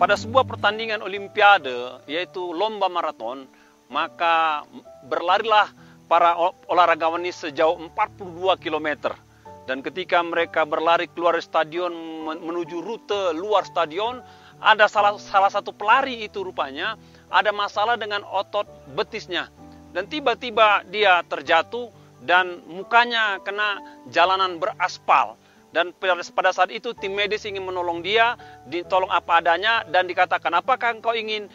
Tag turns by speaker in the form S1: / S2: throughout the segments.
S1: pada sebuah pertandingan olimpiade yaitu lomba maraton, maka berlarilah para olahragawan ini sejauh 42 km. Dan ketika mereka berlari keluar stadion menuju rute luar stadion, ada salah, salah satu pelari itu rupanya ada masalah dengan otot betisnya. Dan tiba-tiba dia terjatuh dan mukanya kena jalanan beraspal. Dan pada saat itu tim medis ingin menolong dia, ditolong apa adanya dan dikatakan, apakah engkau ingin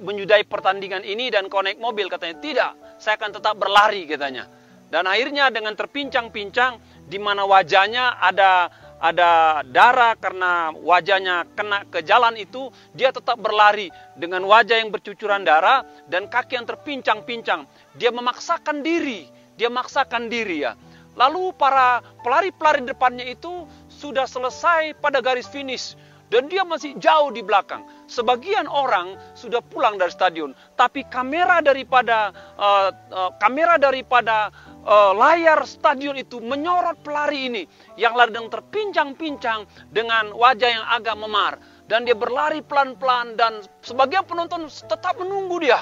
S1: menyudai pertandingan ini dan kau naik mobil? Katanya, tidak, saya akan tetap berlari katanya. Dan akhirnya dengan terpincang-pincang di mana wajahnya ada ada darah karena wajahnya kena ke jalan itu, dia tetap berlari dengan wajah yang bercucuran darah dan kaki yang terpincang-pincang. Dia memaksakan diri, dia memaksakan diri ya. Lalu para pelari-pelari depannya itu sudah selesai pada garis finish. Dan dia masih jauh di belakang. Sebagian orang sudah pulang dari stadion, tapi kamera daripada uh, uh, kamera daripada uh, layar stadion itu menyorot pelari ini. Yang lari dengan terpincang-pincang dengan wajah yang agak memar. Dan dia berlari pelan-pelan dan sebagian penonton tetap menunggu dia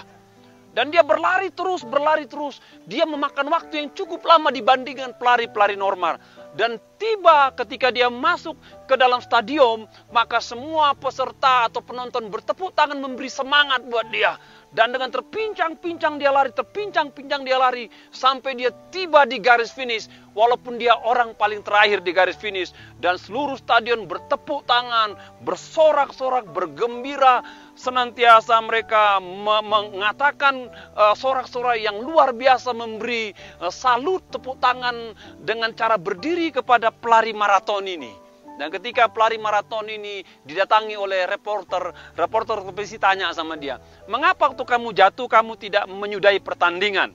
S1: dan dia berlari terus, berlari terus. Dia memakan waktu yang cukup lama dibandingkan pelari-pelari normal. Dan tiba ketika dia masuk ke dalam stadion, maka semua peserta atau penonton bertepuk tangan memberi semangat buat dia. Dan dengan terpincang-pincang dia lari, terpincang-pincang dia lari sampai dia tiba di garis finish. Walaupun dia orang paling terakhir di garis finish dan seluruh stadion bertepuk tangan, bersorak-sorak, bergembira, senantiasa mereka mengatakan uh, sorak-sorai yang luar biasa memberi uh, salut tepuk tangan dengan cara berdiri kepada pelari maraton ini. Dan ketika pelari maraton ini didatangi oleh reporter, reporter televisi tanya sama dia, mengapa waktu kamu jatuh kamu tidak menyudahi pertandingan?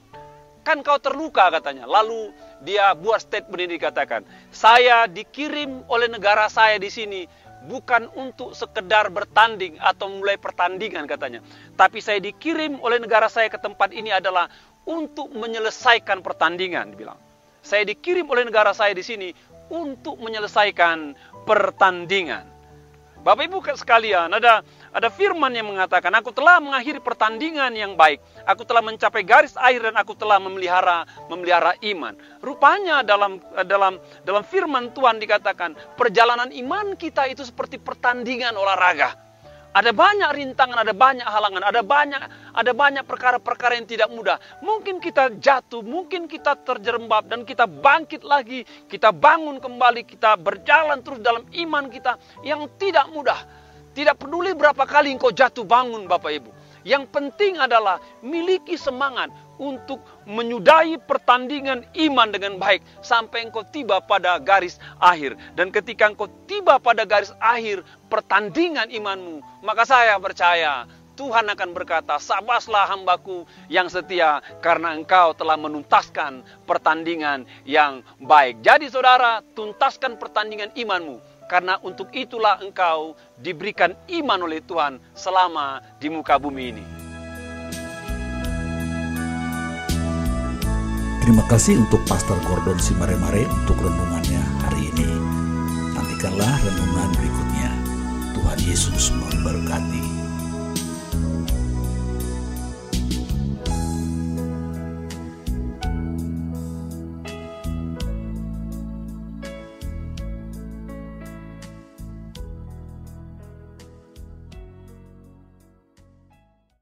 S1: Kan kau terluka katanya. Lalu dia buat statement ini dikatakan, saya dikirim oleh negara saya di sini bukan untuk sekedar bertanding atau mulai pertandingan katanya. Tapi saya dikirim oleh negara saya ke tempat ini adalah untuk menyelesaikan pertandingan, dibilang. Saya dikirim oleh negara saya di sini untuk menyelesaikan pertandingan. Bapak Ibu sekalian, ada ada firman yang mengatakan, aku telah mengakhiri pertandingan yang baik. Aku telah mencapai garis akhir dan aku telah memelihara memelihara iman. Rupanya dalam dalam dalam firman Tuhan dikatakan, perjalanan iman kita itu seperti pertandingan olahraga. Ada banyak rintangan, ada banyak halangan, ada banyak ada banyak perkara-perkara yang tidak mudah. Mungkin kita jatuh, mungkin kita terjerembab dan kita bangkit lagi, kita bangun kembali, kita berjalan terus dalam iman kita yang tidak mudah. Tidak peduli berapa kali engkau jatuh bangun Bapak Ibu. Yang penting adalah miliki semangat untuk menyudahi pertandingan iman dengan baik sampai engkau tiba pada garis akhir. Dan ketika engkau tiba pada garis akhir pertandingan imanmu, maka saya percaya Tuhan akan berkata, sabaslah hambaku yang setia karena engkau telah menuntaskan pertandingan yang baik. Jadi saudara, tuntaskan pertandingan imanmu. Karena untuk itulah engkau diberikan iman oleh Tuhan selama di muka bumi ini.
S2: Terima kasih untuk Pastor Gordon Simaremare untuk renungannya hari ini. Nantikanlah renungan berikutnya. Tuhan Yesus memberkati.